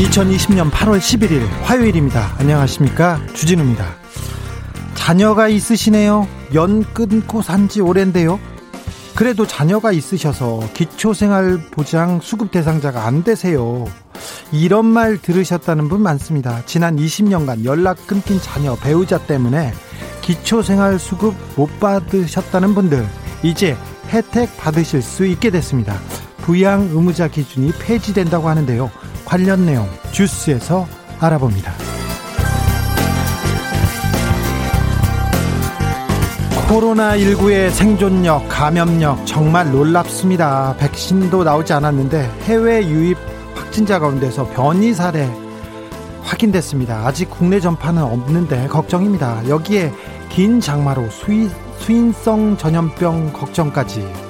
(2020년 8월 11일) 화요일입니다. 안녕하십니까? 주진우입니다. 자녀가 있으시네요. 연 끊고 산지 오랜데요. 그래도 자녀가 있으셔서 기초생활보장 수급 대상자가 안 되세요. 이런 말 들으셨다는 분 많습니다. 지난 20년간 연락 끊긴 자녀 배우자 때문에 기초생활 수급 못 받으셨다는 분들 이제 혜택 받으실 수 있게 됐습니다. 부양 의무자 기준이 폐지된다고 하는데요. 관련 내용 주스에서 알아봅니다. 코로나19의 생존력, 감염력 정말 놀랍습니다. 백신도 나오지 않았는데 해외 유입 확진자 가운데서 변이 사례 확인됐습니다. 아직 국내 전파는 없는데 걱정입니다. 여기에 긴 장마로 수인, 수인성 전염병 걱정까지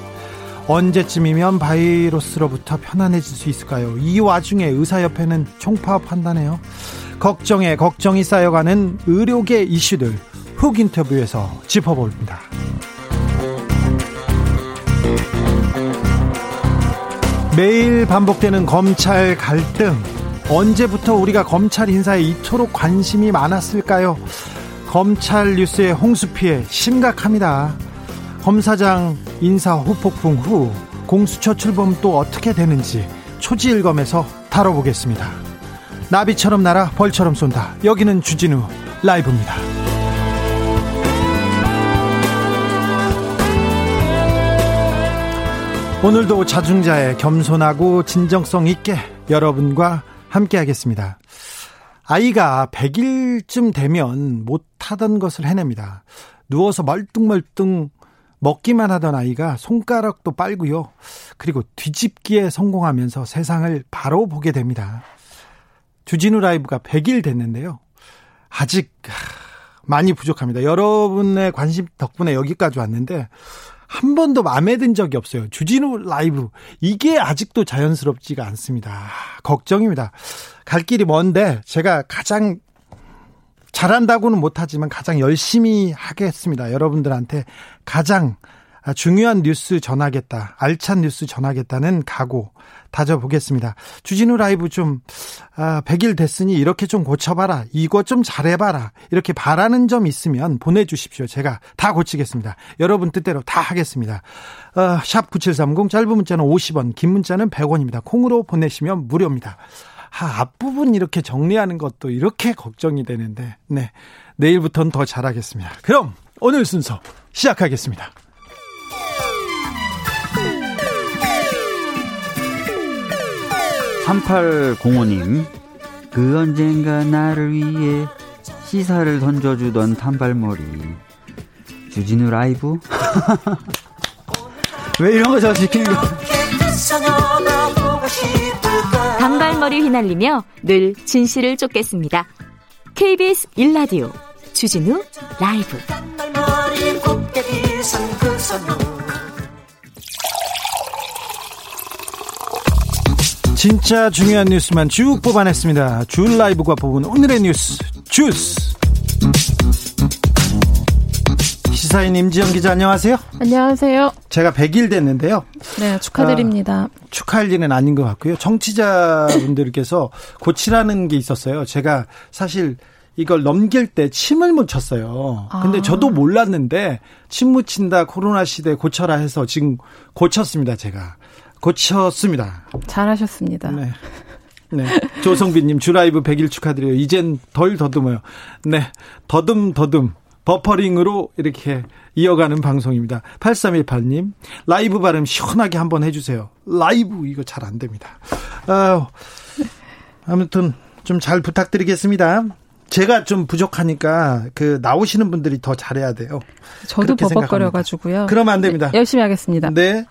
언제쯤이면 바이러스로부터 편안해질 수 있을까요? 이 와중에 의사협회는 총파업한다네요. 걱정에 걱정이 쌓여가는 의료계 이슈들 훅 인터뷰에서 짚어봅니다. 매일 반복되는 검찰 갈등 언제부터 우리가 검찰 인사에 이토록 관심이 많았을까요? 검찰 뉴스의 홍수 피해 심각합니다. 검사장 인사 후폭풍 후 공수처 출범 또 어떻게 되는지 초지일검에서 다뤄보겠습니다. 나비처럼 날아 벌처럼 쏜다. 여기는 주진우 라이브입니다. 오늘도 자중자의 겸손하고 진정성 있게 여러분과 함께 하겠습니다. 아이가 100일쯤 되면 못하던 것을 해냅니다. 누워서 멀뚱멀뚱 먹기만 하던 아이가 손가락도 빨고요. 그리고 뒤집기에 성공하면서 세상을 바로 보게 됩니다. 주진우 라이브가 100일 됐는데요. 아직 많이 부족합니다. 여러분의 관심 덕분에 여기까지 왔는데 한 번도 마음에 든 적이 없어요. 주진우 라이브. 이게 아직도 자연스럽지가 않습니다. 걱정입니다. 갈 길이 먼데 제가 가장 잘한다고는 못하지만 가장 열심히 하겠습니다. 여러분들한테 가장 중요한 뉴스 전하겠다. 알찬 뉴스 전하겠다는 각오 다져보겠습니다. 주진우 라이브 좀, 아, 100일 됐으니 이렇게 좀 고쳐봐라. 이거 좀 잘해봐라. 이렇게 바라는 점 있으면 보내주십시오. 제가 다 고치겠습니다. 여러분 뜻대로 다 하겠습니다. 어, 샵9730 짧은 문자는 50원, 긴 문자는 100원입니다. 콩으로 보내시면 무료입니다. 아, 앞부분 이렇게 정리하는 것도 이렇게 걱정이 되는데, 네. 내일부터는 더 잘하겠습니다. 그럼 오늘 순서 시작하겠습니다. 3805님, 그 언젠가 나를 위해 시사를 던져주던 단발머리. 주진우 라이브? 왜 이런 거 저 시키는 거? 단발머리 휘날리며 늘 진실을 쫓겠습니다. KBS 1라디오 주진우 라이브. 진짜 중요한 뉴스만 쭉 뽑아냈습니다. 줄 라이브가 뽑은 오늘의 뉴스 주스. 시사인 임지영 기자 안녕하세요. 안녕하세요. 제가 100일 됐는데요. 네, 축하드립니다. 아, 축하할 일은 아닌 것 같고요. 청취자분들께서 고치라는 게 있었어요. 제가 사실 이걸 넘길 때 침을 묻혔어요. 근데 아. 저도 몰랐는데 침 묻힌다 코로나 시대 고쳐라 해서 지금 고쳤습니다, 제가. 고쳤습니다. 잘하셨습니다. 네. 네. 조성빈님, 주라이브 100일 축하드려요. 이젠 덜 더듬어요. 네. 더듬, 더듬. 버퍼링으로 이렇게 이어가는 방송입니다. 8318님, 라이브 발음 시원하게 한번 해주세요. 라이브, 이거 잘 안 됩니다. 아, 아무튼 좀 잘 부탁드리겠습니다. 제가 좀 부족하니까 그 나오시는 분들이 더 잘해야 돼요. 저도 버벅거려 가지고요. 그러면 안 됩니다. 네, 열심히 하겠습니다. 네.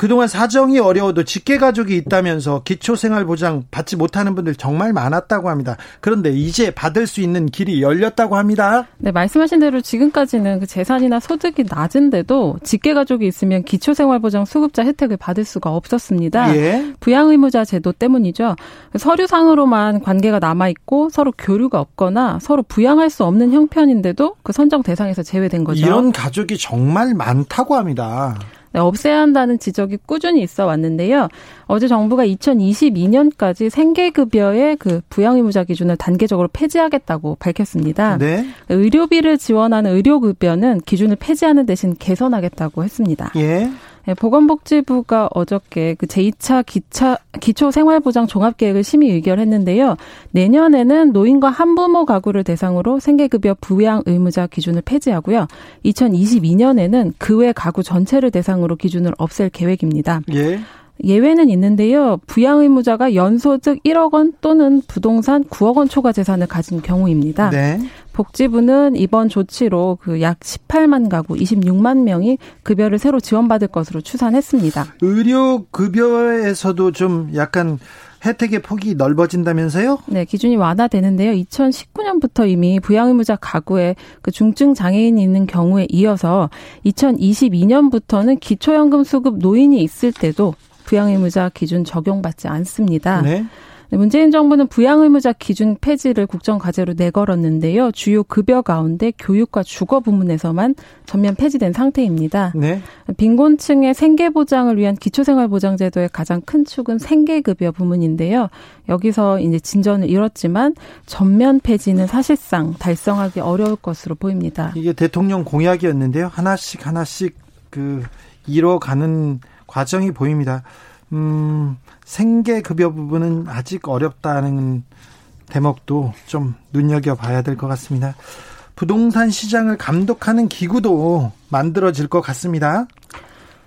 그동안 사정이 어려워도 직계 가족이 있다면서 기초생활보장 받지 못하는 분들 정말 많았다고 합니다. 그런데 이제 받을 수 있는 길이 열렸다고 합니다. 네, 말씀하신 대로 지금까지는 그 재산이나 소득이 낮은데도 직계 가족이 있으면 기초생활보장 수급자 혜택을 받을 수가 없었습니다. 예. 부양의무자 제도 때문이죠. 서류상으로만 관계가 남아 있고 서로 교류가 없거나 서로 부양할 수 없는 형편인데도 그 선정 대상에서 제외된 거죠. 이런 가족이 정말 많다고 합니다. 네, 없애야 한다는 지적이 꾸준히 있어 왔는데요. 어제 정부가 2022년까지 생계급여의 그 부양의무자 기준을 단계적으로 폐지하겠다고 밝혔습니다. 네. 의료비를 지원하는 의료급여는 기준을 폐지하는 대신 개선하겠다고 했습니다. 예. 네, 보건복지부가 어저께 그 제2차 기차, 기초생활보장 종합계획을 심의 의결했는데요. 내년에는 노인과 한부모 가구를 대상으로 생계급여 부양 의무자 기준을 폐지하고요. 2022년에는 그 외 가구 전체를 대상으로 기준을 없앨 계획입니다. 예. 예외는 있는데요. 부양 의무자가 연소득 1억 원 또는 부동산 9억 원 초과 재산을 가진 경우입니다. 네. 복지부는 이번 조치로 그 약 18만 가구 26만 명이 급여를 새로 지원받을 것으로 추산했습니다. 의료 급여에서도 좀 약간 혜택의 폭이 넓어진다면서요? 네, 기준이 완화되는데요. 2019년부터 이미 부양의무자 가구에 그 중증 장애인이 있는 경우에 이어서 2022년부터는 기초연금 수급 노인이 있을 때도 부양의무자 기준 적용받지 않습니다. 네. 네, 문재인 정부는 부양 의무자 기준 폐지를 국정 과제로 내걸었는데요. 주요 급여 가운데 교육과 주거 부문에서만 전면 폐지된 상태입니다. 네. 빈곤층의 생계 보장을 위한 기초생활 보장제도의 가장 큰 축은 생계 급여 부문인데요. 여기서 이제 진전을 이뤘지만 전면 폐지는 사실상 달성하기 어려울 것으로 보입니다. 이게 대통령 공약이었는데요. 하나씩 하나씩 그 이뤄가는 과정이 보입니다. 음, 생계급여 부분은 아직 어렵다는 대목도 좀 눈여겨봐야 될 것 같습니다. 부동산 시장을 감독하는 기구도 만들어질 것 같습니다.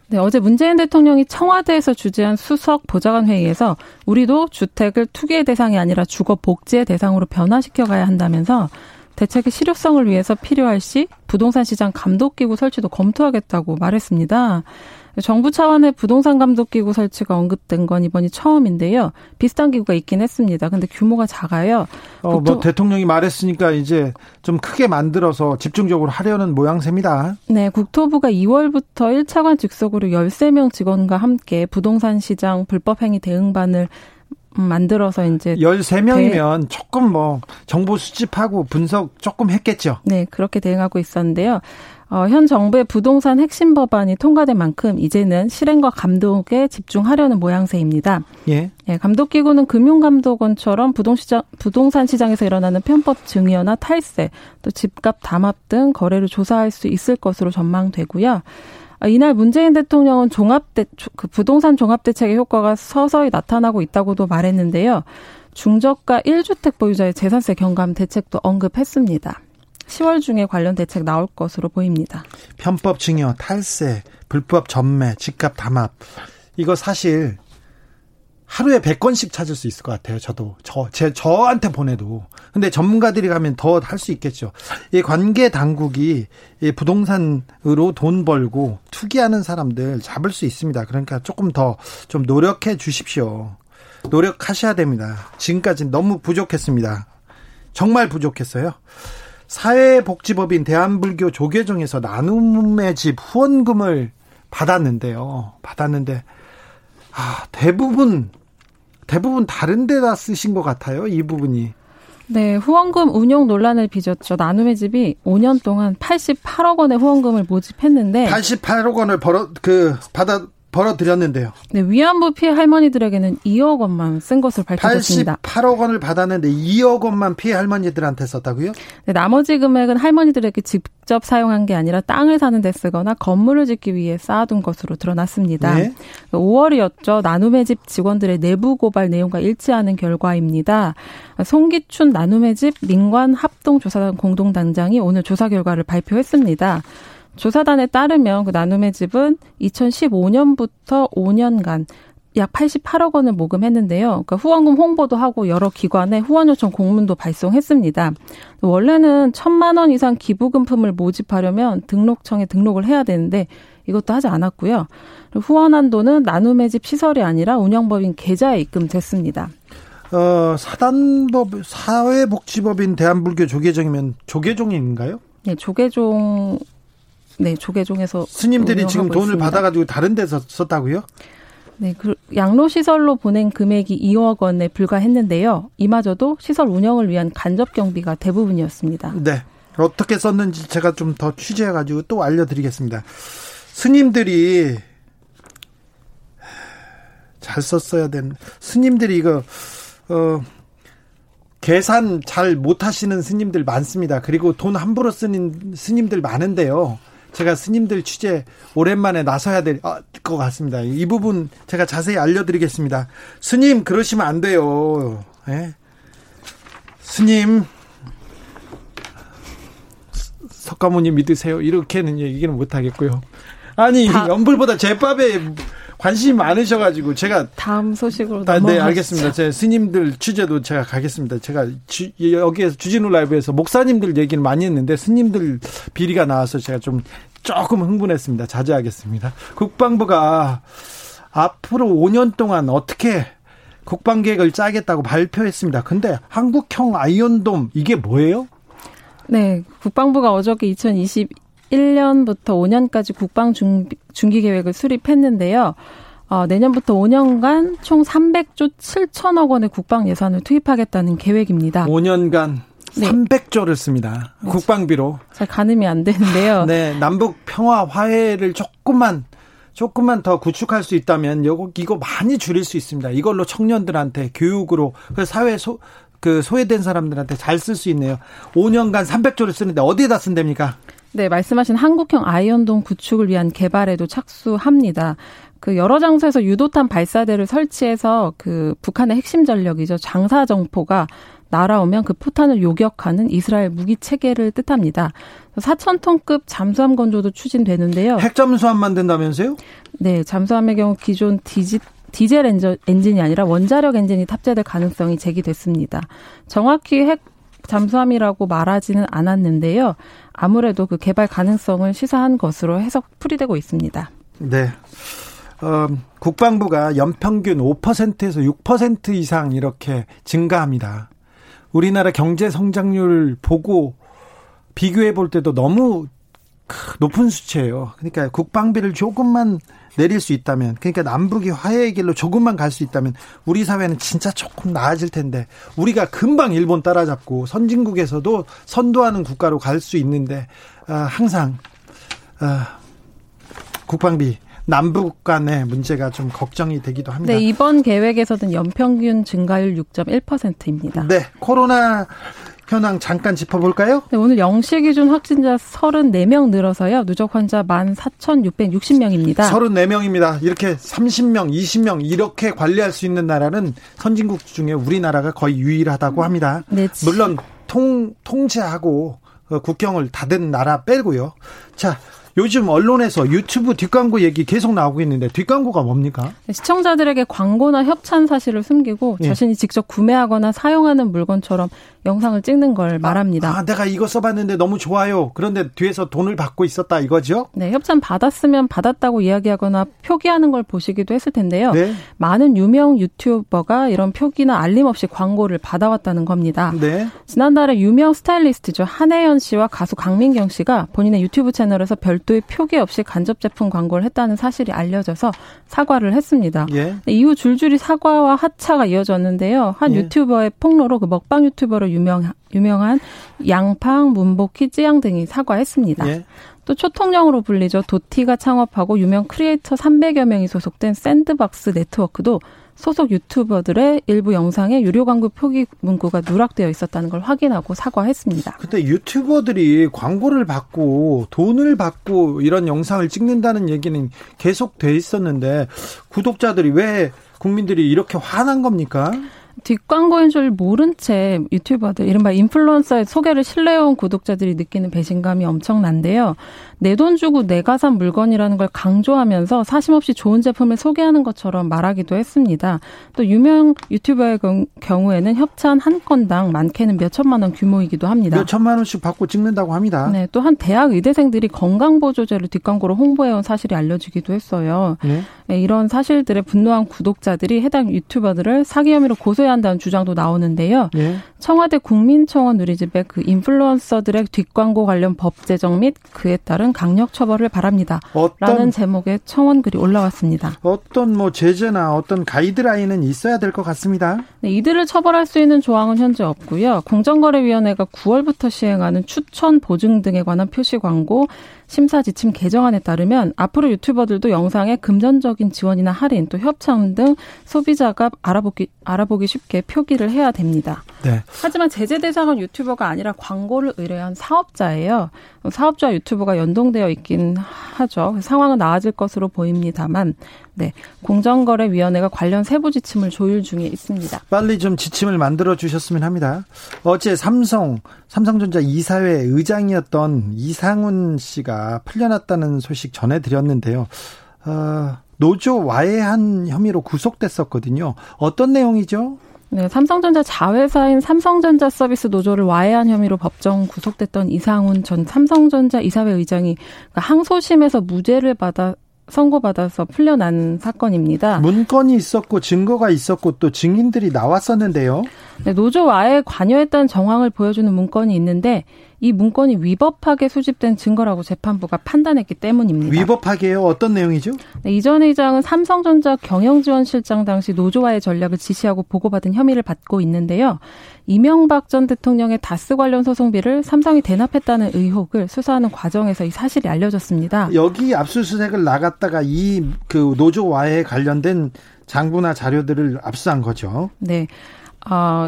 네, 어제 문재인 대통령이 청와대에서 주재한 수석 보좌관 회의에서 우리도 주택을 투기의 대상이 아니라 주거 복지의 대상으로 변화시켜 가야 한다면서 대책의 실효성을 위해서 필요할 시 부동산 시장 감독기구 설치도 검토하겠다고 말했습니다. 정부 차원의 부동산 감독 기구 설치가 언급된 건 이번이 처음인데요. 비슷한 기구가 있긴 했습니다. 근데 규모가 작아요. 어, 뭐 대통령이 말했으니까 이제 좀 크게 만들어서 집중적으로 하려는 모양새입니다. 네, 국토부가 2월부터 1차관 직속으로 13명 직원과 함께 부동산 시장 불법 행위 대응반을 만들어서 이제 13명이면 대... 조금 뭐 정보 수집하고 분석 조금 했겠죠. 네, 그렇게 대응하고 있었는데요. 어, 현 정부의 부동산 핵심 법안이 통과된 만큼 이제는 실행과 감독에 집중하려는 모양새입니다. 예. 예 감독 기구는 금융감독원처럼 부동시장, 부동산 시장에서 일어나는 편법 증여나 탈세, 또 집값 담합 등 거래를 조사할 수 있을 것으로 전망되고요. 아, 이날 문재인 대통령은 종합대 그 부동산 종합 대책의 효과가 서서히 나타나고 있다고도 말했는데요. 중저가 1주택 보유자의 재산세 경감 대책도 언급했습니다. 10월 중에 관련 대책 나올 것으로 보입니다. 편법 증여, 탈세, 불법 전매, 집값 담합. 이거 사실 하루에 100건씩 찾을 수 있을 것 같아요. 저도 저 제 저한테 보내도. 근데 전문가들이 가면 더 할 수 있겠죠. 이 관계 당국이 이 부동산으로 돈 벌고 투기하는 사람들 잡을 수 있습니다. 그러니까 조금 더 좀 노력해 주십시오. 노력하셔야 됩니다. 지금까지 너무 부족했습니다. 정말 부족했어요. 사회복지법인 대한불교 조계종에서 나눔의 집 후원금을 받았는데요. 받았는데 아, 대부분 대부분 다른 데다 쓰신 것 같아요. 이 부분이. 네, 후원금 운용 논란을 빚었죠. 나눔의 집이 5년 동안 88억 원의 후원금을 모집했는데 88억 원을 벌어 그 받아 벌어들였는데요. 네, 위안부 피해 할머니들에게는 2억 원만 쓴 것으로 밝혀졌습니다. 88억 원을 받았는데 2억 원만 피해 할머니들한테 썼다고요? 네, 나머지 금액은 할머니들에게 직접 사용한 게 아니라 땅을 사는 데 쓰거나 건물을 짓기 위해 쌓아둔 것으로 드러났습니다. 네. 5월이었죠. 나눔의 집 직원들의 내부 고발 내용과 일치하는 결과입니다. 송기춘 나눔의 집 민관 합동조사단 공동단장이 오늘 조사 결과를 발표했습니다. 조사단에 따르면 그 나눔의 집은 2015년부터 5년간 약 88억 원을 모금했는데요. 그러니까 후원금 홍보도 하고 여러 기관에 후원 요청 공문도 발송했습니다. 원래는 천만 원 이상 기부금품을 모집하려면 등록청에 등록을 해야 되는데 이것도 하지 않았고요. 후원한 돈은 나눔의 집 시설이 아니라 운영법인 계좌에 입금됐습니다. 어, 사단법 사회복지법인 대한불교 조계종이면 조계종인가요? 네, 조계종 네, 조계종에서 스님들이 지금 돈을 있습니다. 받아가지고 다른 데서 썼다고요? 네, 그 양로 시설로 보낸 금액이 2억 원에 불과했는데요. 이마저도 시설 운영을 위한 간접 경비가 대부분이었습니다. 네. 어떻게 썼는지 제가 좀 더 취재해가지고 또 알려드리겠습니다. 스님들이 잘 썼어야 되는 스님들이 이거 어 계산 잘 못하시는 스님들 많습니다. 그리고 돈 함부로 쓰는 스님들 많은데요. 제가 스님들 취재 오랜만에 나서야 될 것 같습니다. 이 부분 제가 자세히 알려드리겠습니다. 스님 그러시면 안 돼요. 예? 스님 석가모니 믿으세요. 이렇게는 얘기는 못 하겠고요. 아니 다- 염불보다 잿밥에 관심이 많으셔가지고 제가 다음 소식으로 아, 네. 알겠습니다. 제 스님들 취재도 제가 가겠습니다. 제가 주, 여기에서 주진우 라이브에서 목사님들 얘기를 많이 했는데 스님들 비리가 나와서 제가 좀 조금 흥분했습니다. 자제하겠습니다. 국방부가 앞으로 5년 동안 어떻게 국방 계획을 짜겠다고 발표했습니다. 근데 한국형 아이언돔 이게 뭐예요? 네, 국방부가 어저께 2021년부터 5년까지 국방 중기 계획을 수립했는데요. 어, 내년부터 5년간 총 300조 7천억 원의 국방 예산을 투입하겠다는 계획입니다. 5년간 네. 300조를 씁니다. 국방비로. 잘 가늠이 안 되는데요. 네, 남북 평화 화해를 조금만 조금만 더 구축할 수 있다면 요거 이거 많이 줄일 수 있습니다. 이걸로 청년들한테 교육으로 그 사회 소 그 소외된 사람들한테 잘 쓸 수 있네요. 5년간 300조를 쓰는데 어디에다 쓴답니까? 네, 말씀하신 한국형 아이언돔 구축을 위한 개발에도 착수합니다. 그 여러 장소에서 유도탄 발사대를 설치해서 그 북한의 핵심 전력이죠. 장사 정포가 날아오면 그 포탄을 요격하는 이스라엘 무기 체계를 뜻합니다. 4천 톤급 잠수함 건조도 추진되는데요. 핵잠수함 만든다면서요? 네, 잠수함의 경우 기존 디지, 디젤 엔진이 아니라 원자력 엔진이 탑재될 가능성이 제기됐습니다. 정확히 핵 잠수함이라고 말하지는 않았는데요. 아무래도 그 개발 가능성을 시사한 것으로 해석 풀이되고 있습니다. 네. 어, 국방부가 연평균 5%에서 6% 이상 이렇게 증가합니다. 우리나라 경제 성장률 보고 비교해 볼 때도 너무 크- 높은 수치예요. 그러니까 국방비를 조금만 내릴 수 있다면, 그러니까 남북이 화해의 길로 조금만 갈 수 있다면 우리 사회는 진짜 조금 나아질 텐데 우리가 금방 일본 따라잡고 선진국에서도 선도하는 국가로 갈 수 있는데 아, 항상 아, 국방비 남북 간의 문제가 좀 걱정이 되기도 합니다. 네, 이번 계획에서는 연평균 증가율 6.1%입니다. 네, 코로나 현황 잠깐 짚어볼까요? 네, 오늘 0시 기준 확진자 34명 늘어서요. 누적 환자 14,660명입니다. 34명입니다. 이렇게 30명, 20명 이렇게 관리할 수 있는 나라는 선진국 중에 우리나라가 거의 유일하다고 합니다. 네, 물론 통 통제하고 어, 국경을 닫은 나라 빼고요. 자, 요즘 언론에서 유튜브 뒷광고 얘기 계속 나오고 있는데 뒷광고가 뭡니까? 시청자들에게 광고나 협찬 사실을 숨기고 예. 자신이 직접 구매하거나 사용하는 물건처럼 영상을 찍는 걸 말합니다. 아, 내가 이거 써봤는데 너무 좋아요. 그런데 뒤에서 돈을 받고 있었다 이거죠? 네, 협찬 받았으면 받았다고 이야기하거나 표기하는 걸 보시기도 했을 텐데요. 네. 많은 유명 유튜버가 이런 표기나 알림 없이 광고를 받아왔다는 겁니다. 네. 지난달에 유명 스타일리스트죠. 한혜연 씨와 가수 강민경 씨가 본인의 유튜브 채널에서 별 도의 표기 없이 간접 제품 광고를 했다는 사실이 알려져서 사과를 했습니다. 예. 네, 이후 줄줄이 사과와 하차가 이어졌는데요. 한 예. 유튜버의 폭로로 그 먹방 유튜버로 유명, 유명한 양팡, 문복희, 쯔양 등이 사과했습니다. 예. 또 초통령으로 불리죠. 도티가 창업하고 유명 크리에이터 300여 명이 소속된 샌드박스 네트워크도 소속 유튜버들의 일부 영상에 유료 광고 표기 문구가 누락되어 있었다는 걸 확인하고 사과했습니다. 근데 유튜버들이 광고를 받고 돈을 받고 이런 영상을 찍는다는 얘기는 계속 돼 있었는데 구독자들이 왜 국민들이 이렇게 화난 겁니까? 뒷광고인 줄 모른 채 유튜버들, 이른바 인플루언서의 소개를 신뢰해온 구독자들이 느끼는 배신감이 엄청난데요. 내 돈 주고 내가 산 물건이라는 걸 강조하면서 사심없이 좋은 제품을 소개하는 것처럼 말하기도 했습니다. 또 유명 유튜버의 경우에는 협찬 한 건당 많게는 몇 천만 원 규모이기도 합니다. 몇 천만 원씩 받고 찍는다고 합니다. 네, 또 한 대학 의대생들이 건강보조제를 뒷광고로 홍보해온 사실이 알려지기도 했어요. 네? 네, 이런 사실들에 분노한 구독자들이 해당 유튜버들을 사기 혐의로 고소 해야 한다는 주장도 나오는데요. 예. 청와대 국민청원 누리집에 그 인플루언서들의 뒷광고 관련 법 제정 및 그에 따른 강력 처벌을 바랍니다. 라는 제목의 청원 글이 올라왔습니다. 어떤 뭐 제재나 어떤 가이드라인은 있어야 될 것 같습니다. 네, 이들을 처벌할 수 있는 조항은 현재 없고요. 공정거래위원회가 9월부터 시행하는 추천 보증 등에 관한 표시 광고 심사 지침 개정안에 따르면 앞으로 유튜버들도 영상에 금전적인 지원이나 할인 또 협찬 등 소비자가 알아보기 알아보기 쉽게 표기를 해야 됩니다. 네. 하지만 제재 대상은 유튜버가 아니라 광고를 의뢰한 사업자예요. 사업자 유튜브가 연동되어 있긴 하죠. 상황은 나아질 것으로 보입니다만, 네. 공정거래위원회가 관련 세부 지침을 조율 중에 있습니다. 빨리 좀 지침을 만들어 주셨으면 합니다. 어제 삼성, 삼성전자 이사회 의장이었던 이상훈 씨가 풀려났다는 소식 전해드렸는데요. 어, 노조 와해한 혐의로 구속됐었거든요. 어떤 내용이죠? 네, 삼성전자 자회사인 삼성전자 서비스 노조를 와해한 혐의로 법정 구속됐던 이상훈 전 삼성전자 이사회 의장이 그러니까 항소심에서 무죄를 받아 선고받아서 풀려난 사건입니다. 문건이 있었고 증거가 있었고 또 증인들이 나왔었는데요. 네, 노조 와해 관여했다는 정황을 보여주는 문건이 있는데 이 문건이 위법하게 수집된 증거라고 재판부가 판단했기 때문입니다. 위법하게요? 어떤 내용이죠? 네, 이전 의장은 삼성전자 경영지원실장 당시 노조와의 전략을 지시하고 보고받은 혐의를 받고 있는데요. 이명박 전 대통령의 다스 관련 소송비를 삼성이 대납했다는 의혹을 수사하는 과정에서 이 사실이 알려졌습니다. 여기 압수수색을 나갔다가 이 그 노조와의 관련된 장부나 자료들을 압수한 거죠. 네. 어,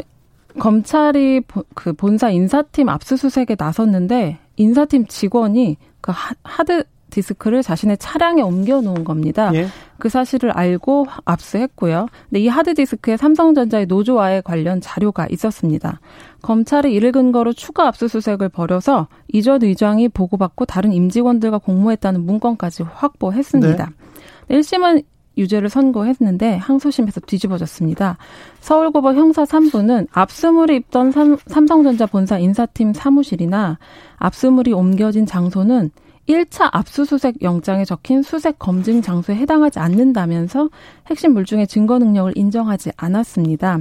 검찰이 그 본사 인사팀 압수수색에 나섰는데 인사팀 직원이 그 하드 디스크를 자신의 차량에 옮겨 놓은 겁니다. 예. 그 사실을 알고 압수했고요. 근데 이 하드 디스크에 삼성전자의 노조와의 관련 자료가 있었습니다. 검찰이 이를 근거로 추가 압수수색을 벌여서 이전 의장이 보고받고 다른 임직원들과 공모했다는 문건까지 확보했습니다. 네. 1심은 유죄를 선고했는데 항소심에서 뒤집어졌습니다. 서울고법 형사 3부는 압수물이 입던 삼, 삼성전자 본사 인사팀 사무실이나 압수물이 옮겨진 장소는 1차 압수수색 영장에 적힌 수색 검증 장소에 해당하지 않는다면서 핵심 물증의 증거 능력을 인정하지 않았습니다.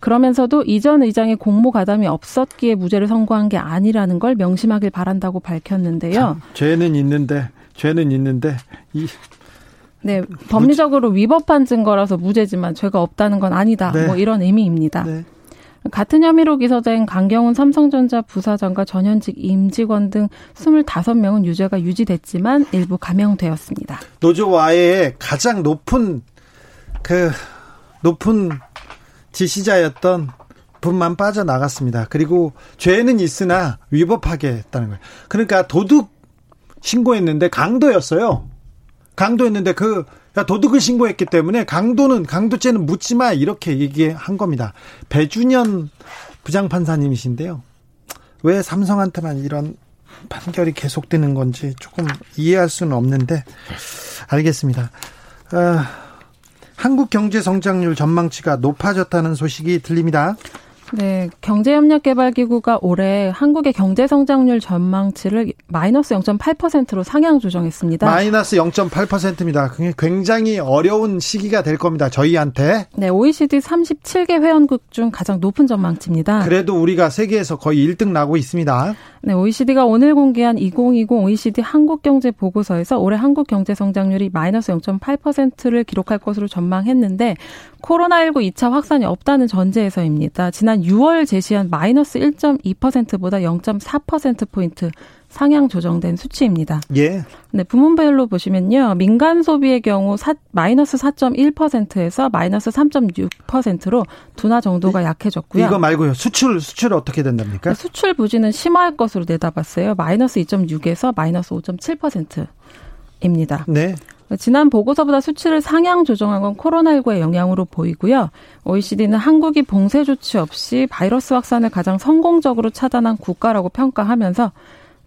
그러면서도 이전 의장의 공모 가담이 없었기에 무죄를 선고한 게 아니라는 걸 명심하길 바란다고 밝혔는데요. 참, 죄는 있는데 죄는 있는데 이 네, 법리적으로 위법한 증거라서 무죄지만 죄가 없다는 건 아니다. 네. 뭐 이런 의미입니다. 네. 같은 혐의로 기소된 강경훈 삼성전자 부사장과 전현직 임직원 등 25명은 유죄가 유지됐지만 일부 감형되었습니다. 노조와의 가장 높은 그 높은 지시자였던 분만 빠져나갔습니다. 그리고 죄는 있으나 위법하게 했다는 거예요. 그러니까 도둑 신고했는데 강도였어요. 강도였는데 그 도둑을 신고했기 때문에 강도는 강도죄는 묻지 마 이렇게 얘기한 겁니다. 배준현 부장판사님이신데요. 왜 삼성한테만 이런 판결이 계속되는 건지 조금 이해할 수는 없는데 알겠습니다. 어, 한국 경제 성장률 전망치가 높아졌다는 소식이 들립니다. 네, 경제협력개발기구가 올해 한국의 경제 성장률 전망치를 마이너스 0.8%로 상향 조정했습니다. 마이너스 0.8%입니다. 굉장히 어려운 시기가 될 겁니다. 저희한테. 네, OECD 37개 회원국 중 가장 높은 전망치입니다. 그래도 우리가 세계에서 거의 1등 나고 있습니다. 네, OECD가 오늘 공개한 2020 OECD 한국 경제 보고서에서 올해 한국 경제 성장률이 마이너스 0.8%를 기록할 것으로 전망했는데 코로나19 2차 확산이 없다는 전제에서입니다. 지난 6월 제시한 마이너스 1.2%보다 0.4%포인트 상향 조정된 수치입니다. 예. 네, 부문별로 보시면요. 민간 소비의 경우 사, 마이너스 4.1%에서 마이너스 3.6%로 둔화 정도가 약해졌고요. 이거 말고요. 수출 수출 어떻게 된답니까? 네, 수출 부진은 심화할 것으로 내다봤어요. 마이너스 2.6에서 마이너스 5.7%. 입니다. 네. 지난 보고서보다 수치를 상향 조정한 건 코로나19의 영향으로 보이고요. OECD는 한국이 봉쇄 조치 없이 바이러스 확산을 가장 성공적으로 차단한 국가라고 평가하면서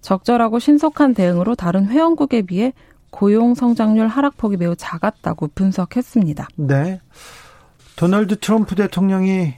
적절하고 신속한 대응으로 다른 회원국에 비해 고용 성장률 하락폭이 매우 작았다고 분석했습니다. 네. 도널드 트럼프 대통령이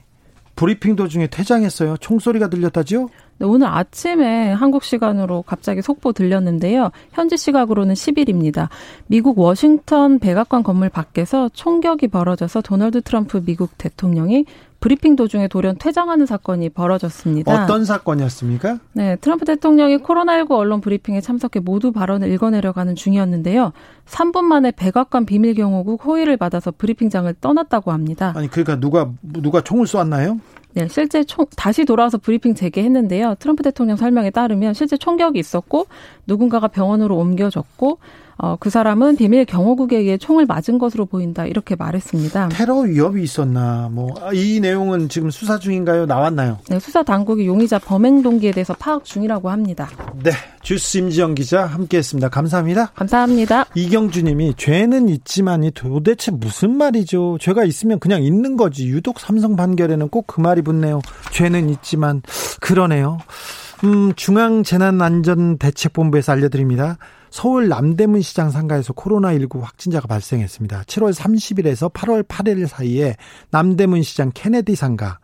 브리핑 도중에 퇴장했어요. 총소리가 들렸다죠? 네, 오늘 아침에 한국 시간으로 갑자기 속보 들렸는데요. 현지 시각으로는 10일입니다. 미국 워싱턴 백악관 건물 밖에서 총격이 벌어져서 도널드 트럼프 미국 대통령이 브리핑 도중에 돌연 퇴장하는 사건이 벌어졌습니다. 어떤 사건이었습니까? 네, 트럼프 대통령이 코로나19 언론 브리핑에 참석해 모두 발언을 읽어내려가는 중이었는데요. 3분 만에 백악관 비밀 경호국 호위를 받아서 브리핑장을 떠났다고 합니다. 아니 그러니까 누가 누가 총을 쏘았나요? 네, 실제 총, 다시 돌아와서 브리핑 재개했는데요. 트럼프 대통령 설명에 따르면 실제 총격이 있었고 누군가가 병원으로 옮겨졌고 어, 그 사람은 비밀 경호국에 의해 총을 맞은 것으로 보인다 이렇게 말했습니다. 테러 위협이 있었나 뭐 이 내용은 지금 수사 중인가요? 나왔나요? 네, 수사 당국이 용의자 범행 동기에 대해서 파악 중이라고 합니다. 네, 주스 임지영 기자 함께했습니다. 감사합니다. 감사합니다. 이경주님이 죄는 있지만이 도대체 무슨 말이죠? 죄가 있으면 그냥 있는 거지. 유독 삼성 판결에는 꼭 그 말이 붙네요. 죄는 있지만 그러네요. 음, 중앙재난안전대책본부에서 알려드립니다. 서울 남대문 시장 상가에서 코로나19 확진자가 발생했습니다. 7월 30일에서 8월 8일 사이에 남대문 시장 케네디 상가,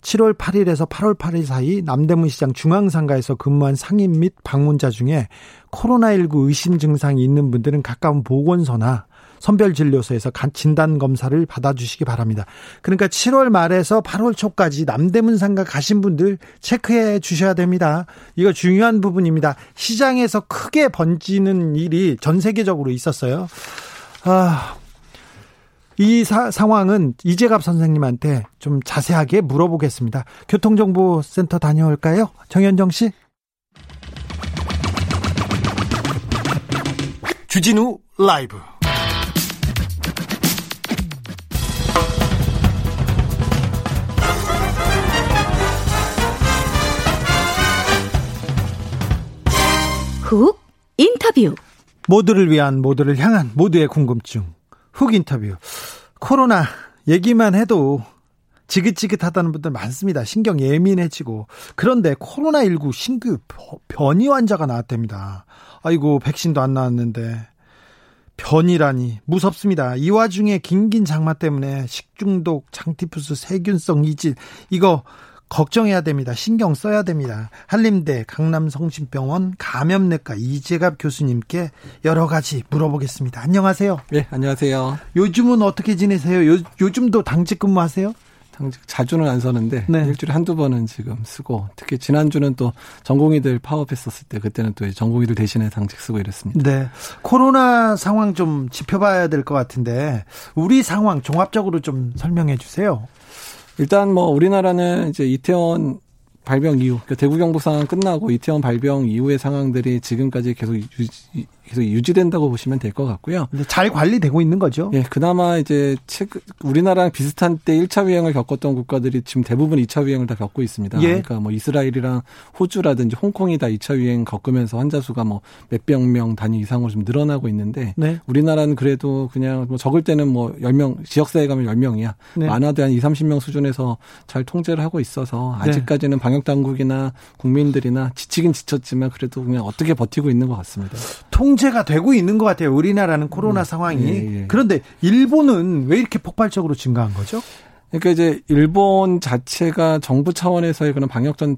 7월 8일에서 8월 8일 사이 남대문 시장 중앙상가에서 근무한 상인 및 방문자 중에 코로나19 의심 증상이 있는 분들은 가까운 보건소나 선별진료소에서 진단 검사를 받아주시기 바랍니다. 그러니까 7월 말에서 8월 초까지 남대문 상가 가신 분들 체크해 주셔야 됩니다. 이거 중요한 부분입니다. 시장에서 크게 번지는 일이 전 세계적으로 있었어요. 아, 이 사, 상황은 이재갑 선생님한테 좀 자세하게 물어보겠습니다. 교통정보센터 다녀올까요? 정현정 씨. 주진우 라이브. 훅 인터뷰. 모두를 위한 모두를 향한 모두의 궁금증. 훅 인터뷰. 코로나 얘기만 해도 지긋지긋하다는 분들 많습니다. 신경 예민해지고. 그런데 코로나19 신규 변이 환자가 나왔답니다. 아이고, 백신도 안 나왔는데. 변이라니 무섭습니다. 이 와중에 긴긴 장마 때문에 식중독, 장티푸스, 세균성 이질 이거 걱정해야 됩니다. 신경 써야 됩니다. 한림대 강남성심병원 감염내과 이재갑 교수님께 여러 가지 물어보겠습니다. 안녕하세요. 네, 안녕하세요. 요즘은 어떻게 지내세요? 요, 요즘도 당직 근무하세요? 당직 자주는 안 서는데 네. 일주일에 한두 번은 지금 쓰고 특히 지난주는 또 전공의들 파업했었을 때 그때는 또 전공의들 대신에 당직 쓰고 이랬습니다. 네. 코로나 상황 좀 짚어봐야 될 것 같은데 우리 상황 종합적으로 좀 설명해 주세요. 일단 뭐 우리나라는 이제 이태원 발병 이후, 그러니까 대구 경북 상황 끝나고 이태원 발병 이후의 상황들이 지금까지 계속 유지, 계속 유지된다고 보시면 될 것 같고요. 잘 관리되고 있는 거죠. 예, 그나마 이제 최근 우리나라랑 비슷한 때 1차 유행을 겪었던 국가들이 지금 대부분 2차 유행을 다 겪고 있습니다. 예. 그러니까 뭐 이스라엘이랑 호주라든지 홍콩이 다 2차 유행 겪으면서 환자 수가 뭐 몇백 명 단위 이상으로 좀 늘어나고 있는데 네. 우리나라는 그래도 그냥 뭐 적을 때는 뭐 10명 지역사회 가면 10명이야. 네. 많아도 한 2, 30명 수준에서 잘 통제를 하고 있어서 네. 아직까지는 네. 방역 당국이나 국민들이나 지치긴 지쳤지만 그래도 그냥 어떻게 버티고 있는 것 같습니다. 통제 가 되고 있는 것 같아요. 우리나라는 코로나 음, 상황이. 예, 예. 그런데 일본은 왜 이렇게 폭발적으로 증가한 거죠? 그러니까 이제 일본 자체가 정부 차원에서의 그런 방역 전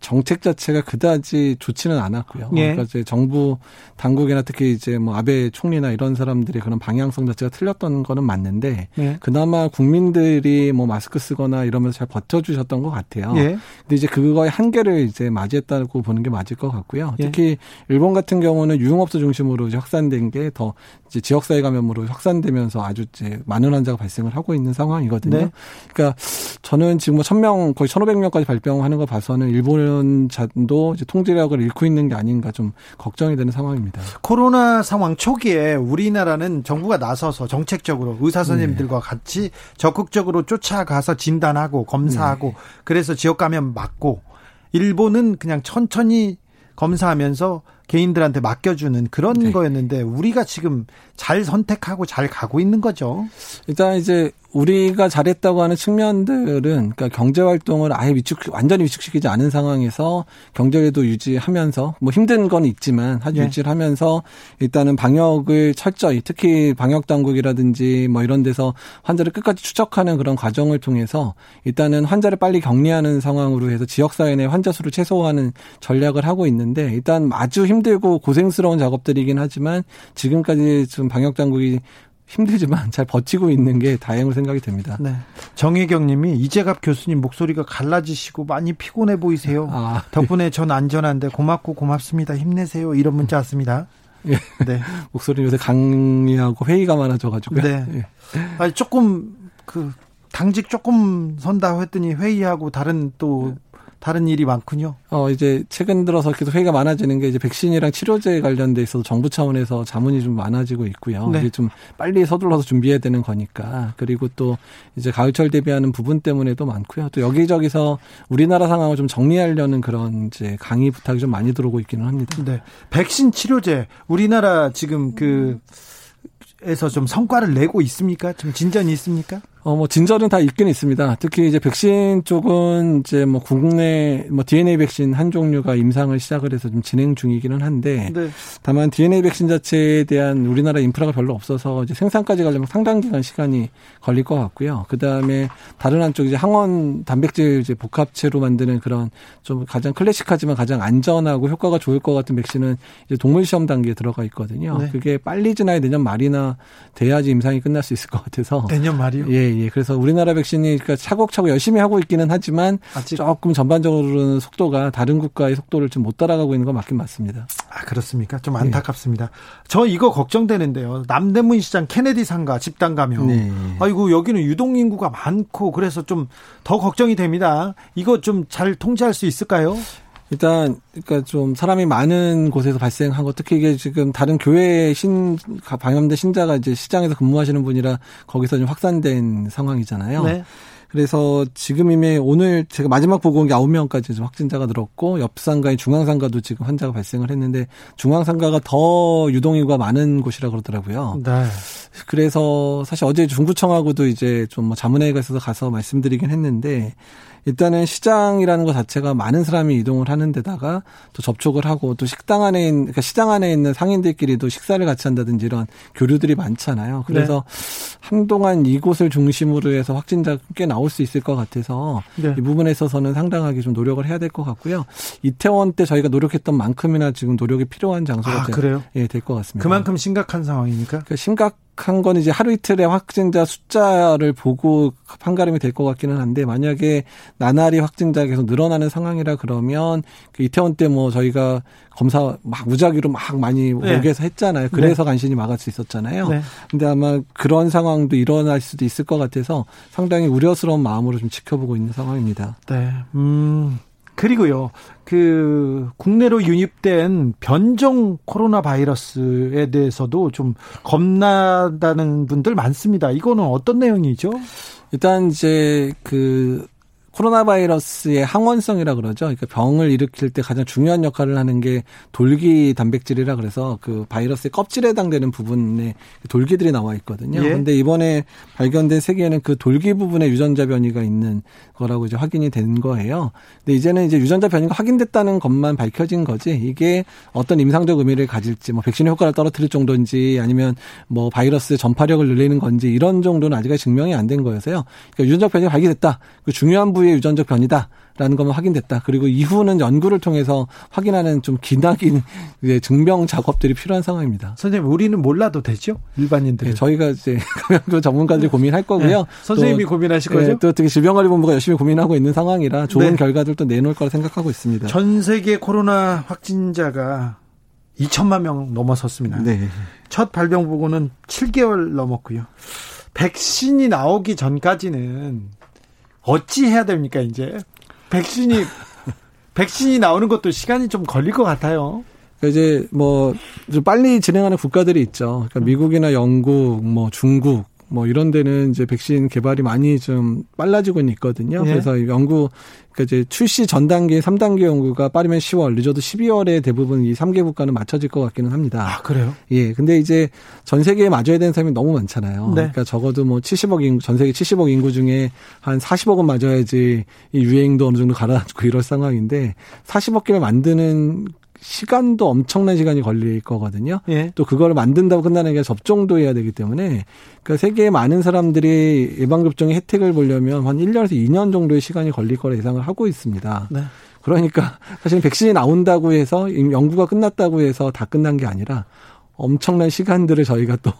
정책 자체가 그다지 좋지는 않았고요. 예. 그러니까 이제 정부 당국이나 특히 이제 뭐 아베 총리나 이런 사람들이 그런 방향성 자체가 틀렸던 거는 맞는데 예. 그나마 국민들이 뭐 마스크 쓰거나 이러면서 잘 버텨주셨던 것 같아요. 예. 근데 이제 그거의 한계를 이제 맞이했다고 보는 게 맞을 것 같고요. 예. 특히 일본 같은 경우는 유흥업소 중심으로 이제 확산된 게 더 이제 지역사회 감염으로 확산되면서 아주 이제 많은 환자가 발생을 하고 있는 상황이거든요. 네. 그러니까 저는 지금 뭐 1000명 거의 1500명까지 발병하는 거 봐서는 일본 잔도 이제 통제력을 잃고 있는 게 아닌가 좀 걱정이 되는 상황입니다. 코로나 상황 초기에 우리나라는 정부가 나서서 정책적으로 의사 선생님들과 네. 같이 적극적으로 쫓아가서 진단하고 검사하고 네. 그래서 지역 감염 막고 일본은 그냥 천천히 검사하면서 개인들한테 맡겨주는 그런 네. 거였는데 우리가 지금 잘 선택하고 잘 가고 있는 거죠. 일단 이제 우리가 잘했다고 하는 측면들은 그러니까 경제 활동을 아예 위축 완전히 위축시키지 않은 상황에서 경제도 유지하면서 뭐 힘든 건 있지만 아주 네. 유지를 하면서 일단은 방역을 철저히 특히 방역 당국이라든지 뭐 이런 데서 환자를 끝까지 추적하는 그런 과정을 통해서 일단은 환자를 빨리 격리하는 상황으로 해서 지역 사회 내 환자 수를 최소화하는 전략을 하고 있는데 일단 아주 힘들고 고생스러운 작업들이긴 하지만 지금까지 지금 방역 당국이 힘들지만 잘 버티고 있는 게 다행으로 생각이 됩니다. 네. 정혜경 님이 이재갑 교수님 목소리가 갈라지시고 많이 피곤해 보이세요. 아, 덕분에 네. 전 안전한데 고맙고 고맙습니다. 힘내세요. 이런 문자 왔습니다. 예. 네. 목소리 요새 강의하고 회의가 많아져가지고요. 네. 예. 아니, 조금, 그, 당직 조금 선다 했더니 회의하고 다른 또 다른 일이 많군요. 어, 이제 최근 들어서 계속 회의가 많아지는 게 이제 백신이랑 치료제 관련돼 있어서 정부 차원에서 자문이 좀 많아지고 있고요. 네. 이게 좀 빨리 서둘러서 준비해야 되는 거니까. 그리고 또 이제 가을철 대비하는 부분 때문에도 많고요. 또 여기저기서 우리나라 상황을 좀 정리하려는 그런 이제 강의 부탁이 좀 많이 들어오고 있기는 합니다. 네. 백신 치료제 우리나라 지금 그 에서 좀 성과를 내고 있습니까? 좀 진전이 있습니까? 어, 뭐, 진전은 다 있긴 있습니다. 특히 이제 백신 쪽은 이제 뭐 국내 뭐 DNA 백신 한 종류가 임상을 시작을 해서 좀 진행 중이기는 한데 네. 다만 DNA 백신 자체에 대한 우리나라 인프라가 별로 없어서 이제 생산까지 가려면 상당 기간 시간이 걸릴 것 같고요. 그 다음에 다른 한쪽 이제 항원 단백질 이제 복합체로 만드는 그런 좀 가장 클래식하지만 가장 안전하고 효과가 좋을 것 같은 백신은 이제 동물 시험 단계에 들어가 있거든요. 네. 그게 빨리 지나야 내년 말이나 돼야지 임상이 끝날 수 있을 것 같아서 내년 말이요? 예, 예. 그래서 우리나라 백신이 그러니까 차곡차곡 열심히 하고 있기는 하지만 아직 조금 전반적으로는 속도가 다른 국가의 속도를 좀 못 따라가고 있는 건 맞긴 맞습니다. 아, 그렇습니까? 좀 안타깝습니다. 네. 저 이거 걱정되는데요. 남대문 시장 케네디 상가 집단 감염. 네. 아이고 여기는 유동 인구가 많고 그래서 좀 더 걱정이 됩니다. 이거 좀 잘 통제할 수 있을까요? 일단 그러니까 좀 사람이 많은 곳에서 발생한 거 특히 이게 지금 다른 교회 신 방염된 신자가 이제 시장에서 근무하시는 분이라 거기서 좀 확산된 상황이잖아요. 네. 그래서 지금 이미 오늘 제가 마지막 보고 온게 9명까지 좀 확진자가 늘었고 옆 상가인 중앙 상가도 지금 환자가 발생을 했는데 중앙 상가가 더 유동 인구가 많은 곳이라 그러더라고요. 네. 그래서 사실 어제 중구청하고도 이제 좀 뭐 자문회의가 있어서 가서 말씀드리긴 했는데 일단은 시장이라는 것 자체가 많은 사람이 이동을 하는 데다가 또 접촉을 하고 또 식당 안에 있는 그러니까 시장 안에 있는 상인들끼리도 식사를 같이 한다든지 이런 교류들이 많잖아요. 그래서 네. 한동안 이곳을 중심으로 해서 확진자 꽤 나올 수 있을 것 같아서 네. 이 부분에 있어서는 상당하게 좀 노력을 해야 될 것 같고요. 이태원 때 저희가 노력했던 만큼이나 지금 노력이 필요한 장소가 아, 그래요? 예, 될 것 같습니다. 그만큼 심각한 상황이니까? 그러니까 심각 한건 이제 하루 이틀의 확진자 숫자를 보고 판가름이 될 것 같기는 한데 만약에 나날이 확진자가 계속 늘어나는 상황이라 그러면 그 이태원 때 뭐 저희가 검사 막 무작위로 막 많이 네. 오게 해서 했잖아요. 그래서 네. 간신히 막을 수 있었잖아요. 네. 근데 아마 그런 상황도 일어날 수도 있을 것 같아서 상당히 우려스러운 마음으로 좀 지켜보고 있는 상황입니다. 네. 음. 그리고요, 그, 국내로 유입된 변종 코로나 바이러스에 대해서도 좀 겁나다는 분들 많습니다. 이거는 어떤 내용이죠? 일단 이제 그 코로나 바이러스의 항원성이라 그러죠. 그러니까 병을 일으킬 때 가장 중요한 역할을 하는 게 돌기 단백질이라 그래서 그 바이러스의 껍질에 해당되는 부분에 돌기들이 나와 있거든요. 예. 근데 이번에 발견된 세계에는 그 돌기 부분에 유전자 변이가 있는 거라고 이제 확인이 된 거예요. 근데 이제는 이제 유전자 변이가 확인됐다는 것만 밝혀진 거지 이게 어떤 임상적 의미를 가질지 뭐 백신의 효과를 떨어뜨릴 정도인지 아니면 뭐 바이러스의 전파력을 늘리는 건지 이런 정도는 아직까지 증명이 안 된 거여서요. 그러니까 유전적 변이가 발견됐다. 그 중요한 부 위의 유전적 변이다라는 것만 확인됐다. 그리고 이후는 연구를 통해서 확인하는 좀 기나긴 증명 작업들이 필요한 상황입니다. 선생님, 우리는 몰라도 되죠? 일반인들. 네, 저희가 이제 감염 전문가들이 고민할 거고요. 네, 선생님이 또, 고민하실 거죠? 네, 또 어떻게 질병관리본부가 열심히 고민하고 있는 상황이라 좋은 네. 결과들도 내놓을 거라 생각하고 있습니다. 전 세계 코로나 확진자가 2천만 명 넘어섰습니다. 네. 첫 발병 보고는 7개월 넘었고요. 백신이 나오기 전까지는 어찌 해야 됩니까, 이제? 백신이, 백신이 나오는 것도 시간이 좀 걸릴 것 같아요. 그러니까 이제 뭐, 좀 빨리 진행하는 국가들이 있죠. 그러니까 미국이나 영국, 뭐 중국, 뭐 이런 데는 이제 백신 개발이 많이 좀 빨라지고 있거든요. 네. 그래서 연구 그러니까 이제 출시 전 단계 3단계 연구가 빠르면 10월, 늦어도 12월에 대부분 이 3개 국가는 맞춰질 것 같기는 합니다. 아, 그래요? 예. 근데 이제 전 세계에 맞아야 되는 사람이 너무 많잖아요. 네. 그러니까 적어도 뭐 70억 인구, 전 세계 70억 인구 중에 한 40억은 맞아야지 이 유행도 어느 정도 가라앉고 이럴 상황인데 40억 개를 만드는 시간도 엄청난 시간이 걸릴 거거든요. 예. 또 그걸 만든다고 끝나는 게 접종도 해야 되기 때문에 그러니까 세계의 많은 사람들이 예방 접종의 혜택을 보려면 한 1년에서 2년 정도의 시간이 걸릴 거라 예상을 하고 있습니다. 네. 그러니까 사실 백신이 나온다고 해서 연구가 끝났다고 해서 다 끝난 게 아니라 엄청난 시간들을 저희가 또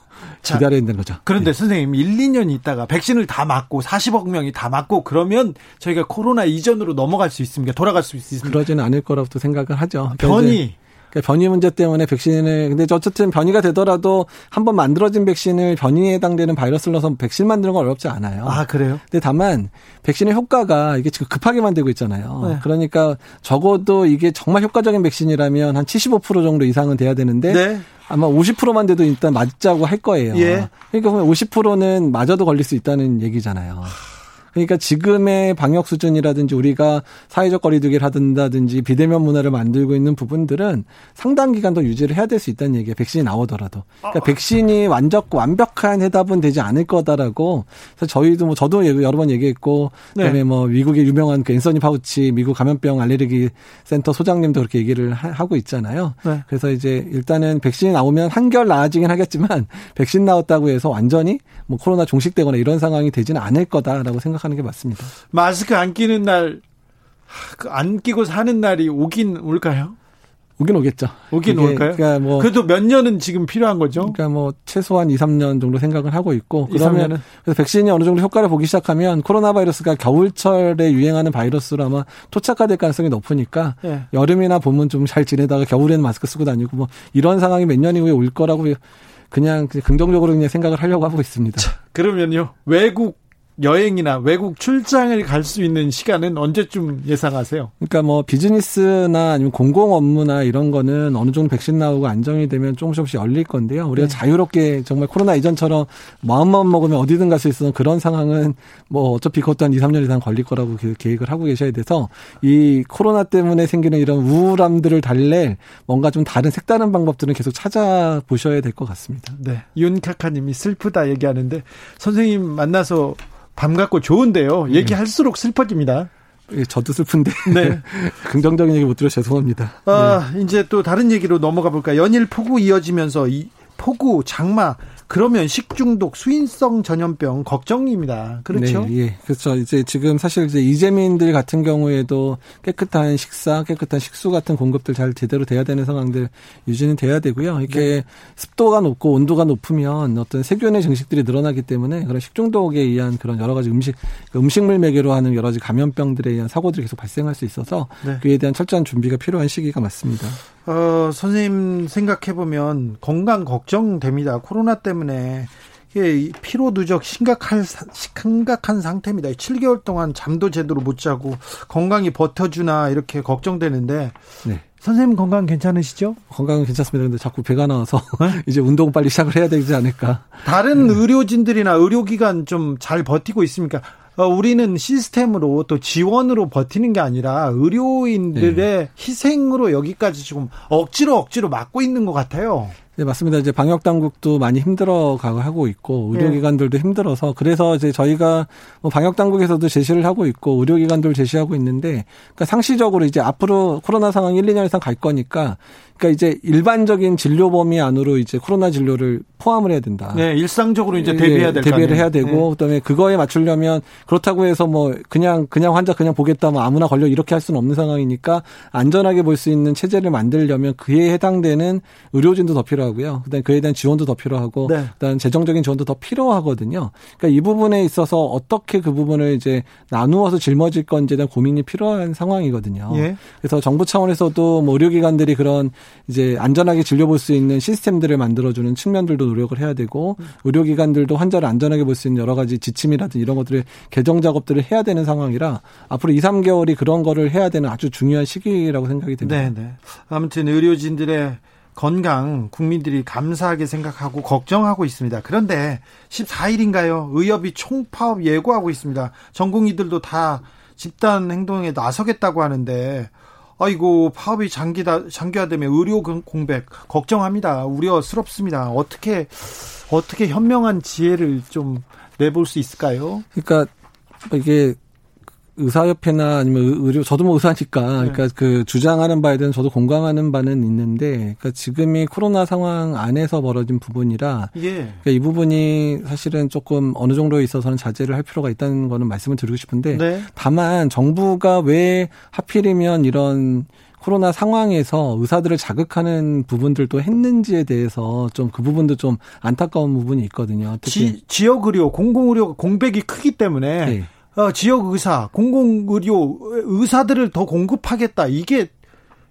자, 기다려야 되는 거죠. 그런데 네. 선생님 1, 2년 있다가 백신을 다 맞고 40억 명이 다 맞고 그러면 저희가 코로나 이전으로 넘어갈 수 있습니까? 돌아갈 수 있습니까? 그러지는 않을 거라고 또 생각을 하죠. 변이 그러니까 변이 문제 때문에 백신을 근데 어쨌든 변이가 되더라도 한번 만들어진 백신을 변이에 해당되는 바이러스를 넣어서 백신 만드는 건 어렵지 않아요. 아 그래요? 근데 다만 백신의 효과가 이게 지금 급하게 만들고 있잖아요. 네. 그러니까 적어도 이게 정말 효과적인 백신이라면 한 75% 정도 이상은 돼야 되는데 네. 아마 50%만 돼도 일단 맞자고 할 거예요. 예. 그러니까 보면 50%는 맞아도 걸릴 수 있다는 얘기잖아요. 그러니까 지금의 방역 수준이라든지 우리가 사회적 거리두기를 하든다든지 비대면 문화를 만들고 있는 부분들은 상당 기간 더 유지를 해야 될 수 있다는 얘기예요. 백신이 나오더라도. 그러니까 백신이 완전 완벽한 해답은 되지 않을 거다라고. 그래서 저희도 뭐 저도 여러 번 얘기했고 그다음에 네. 뭐 미국의 유명한 그 앤서니 파우치 미국 감염병 알레르기 센터 소장님도 그렇게 얘기를 하 고 있잖아요. 네. 그래서 이제 일단은 백신이 나오면 한결 나아지긴 하겠지만 백신 나왔다고 해서 완전히 뭐 코로나 종식되거나 이런 상황이 되지는 않을 거다라고 생각. 생각하는 게 맞습니다. 마스크 안 끼는 날, 그안 끼고 사는 날이 오긴 올까요? 오긴 오겠죠. 오긴 올까요? 그러니까 뭐 그래도 몇 년은 지금 필요한 거죠. 그러니까 뭐 최소한 2, 3년 정도 생각을 하고 있고 그러면 그래서 백신이 어느 정도 효과를 보기 시작하면 코로나 바이러스가 겨울철에 유행하는 바이러스로 아마 토착화될 가능성이 높으니까 네. 여름이나 봄은 좀 잘 지내다가 겨울에는 마스크 쓰고 다니고 뭐 이런 상황이 몇 년 이후에 올 거라고 그냥 긍정적으로 그냥 생각을 하려고 하고 있습니다. 자, 그러면요. 외국 여행이나 외국 출장을 갈 수 있는 시간은 언제쯤 예상하세요? 그러니까 뭐 비즈니스나 아니면 공공 업무나 이런 거는 어느 정도 백신 나오고 안정이 되면 조금씩 조금씩 열릴 건데요. 우리가 네. 자유롭게 정말 코로나 이전처럼 마음만 먹으면 어디든 갈 수 있었던 그런 상황은 뭐 어차피 그것도 한 2, 3년 이상 걸릴 거라고 계획을 하고 계셔야 돼서 이 코로나 때문에 생기는 이런 우울함들을 달랠 뭔가 좀 다른 색다른 방법들은 계속 찾아보셔야 될 것 같습니다. 네. 윤카카님이 슬프다 얘기하는데 선생님 만나서 반갑고 좋은데요. 네. 얘기할수록 슬퍼집니다. 예, 저도 슬픈데. 네. 긍정적인 얘기 못 들어서 죄송합니다. 아, 네. 이제 또 다른 얘기로 넘어가 볼까요? 연일 폭우 이어지면서 이 폭우, 장마, 그러면 식중독, 수인성 전염병 걱정입니다. 그렇죠? 네, 예. 그렇죠. 이제 지금 사실 이제 이재민들 같은 경우에도 깨끗한 식사, 깨끗한 식수 같은 공급들 잘 제대로 돼야 되는 상황들 유지는 돼야 되고요. 이게 네. 습도가 높고 온도가 높으면 어떤 세균의 증식들이 늘어나기 때문에 그런 식중독에 의한 그런 여러 가지 음식, 음식물 매개로 하는 여러 가지 감염병들에 의한 사고들이 계속 발생할 수 있어서 네. 그에 대한 철저한 준비가 필요한 시기가 맞습니다. 어, 선생님 생각해 보면 건강 걱정됩니다. 코로나 때문에 이게 피로 누적 심각한 심각한 상태입니다. 7개월 동안 잠도 제대로 못 자고 건강이 버텨주나 이렇게 걱정되는데 네. 선생님 건강 괜찮으시죠? 건강은 괜찮습니다. 근데 자꾸 배가 나와서 네? 이제 운동 빨리 시작을 해야 되지 않을까. 다른 네. 의료진들이나 의료기관 좀 잘 버티고 있습니까? 어, 우리는 시스템으로 또 지원으로 버티는 게 아니라 의료인들의 네. 희생으로 여기까지 지금 억지로 억지로 막고 있는 것 같아요. 네, 맞습니다. 이제 방역 당국도 많이 힘들어 가고 있고 의료기관들도 네. 힘들어서 그래서 이제 저희가 뭐 방역 당국에서도 제시를 하고 있고 의료기관들 제시하고 있는데 그러니까 상시적으로 이제 앞으로 코로나 상황 1, 2년 이상 갈 거니까 그러니까 이제 일반적인 진료 범위 안으로 이제 코로나 진료를 포함을 해야 된다. 네, 일상적으로 이제 대비해야 될 대비를 해야 되고 네. 그다음에 그거에 맞추려면 그렇다고 해서 뭐 그냥 그냥 환자 그냥 보겠다 뭐 아무나 걸려 이렇게 할 수는 없는 상황이니까 안전하게 볼 수 있는 체제를 만들려면 그에 해당되는 의료진도 더 필요하고 요. 그다음에 그에 대한 지원도 더 필요하고 네. 그다음 재정적인 지원도 더 필요하거든요. 그러니까 이 부분에 있어서 어떻게 그 부분을 이제 나누어서 짊어질 건지에 대한 고민이 필요한 상황이거든요. 예. 그래서 정부 차원에서도 뭐 의료기관들이 그런 이제 안전하게 진료볼 수 있는 시스템들을 만들어주는 측면들도 노력을 해야 되고 의료기관들도 환자를 안전하게 볼 수 있는 여러 가지 지침이라든지 이런 것들을 개정 작업들을 해야 되는 상황이라 앞으로 2, 3개월이 그런 거를 해야 되는 아주 중요한 시기라고 생각이 됩니다. 네, 네. 아무튼 의료진들의 건강 국민들이 감사하게 생각하고 걱정하고 있습니다. 그런데 14일인가요? 의협이 총파업 예고하고 있습니다. 전공의들도 다 집단 행동에 나서겠다고 하는데 아이고 파업이 장기다 장기화되면 의료 공백 걱정합니다. 우려스럽습니다. 어떻게 어떻게 현명한 지혜를 좀 내볼 수 있을까요? 그러니까 이게 의사협회나 아니면 의료 저도 뭐 의사니까 네. 그러니까 그 주장하는 바에 대한 저도 공감하는 바는 있는데 그러니까 지금이 코로나 상황 안에서 벌어진 부분이라 예. 그러니까 이 부분이 사실은 조금 어느 정도에 있어서는 자제를 할 필요가 있다는 거는 말씀을 드리고 싶은데 네. 다만 정부가 왜 하필이면 이런 코로나 상황에서 의사들을 자극하는 부분들도 했는지에 대해서 좀 그 부분도 좀 안타까운 부분이 있거든요. 특히 지, 역 의료, 공공 의료 공백이 크기 때문에 네. 어, 지역 의사, 공공 의료 의사들을 더 공급하겠다. 이게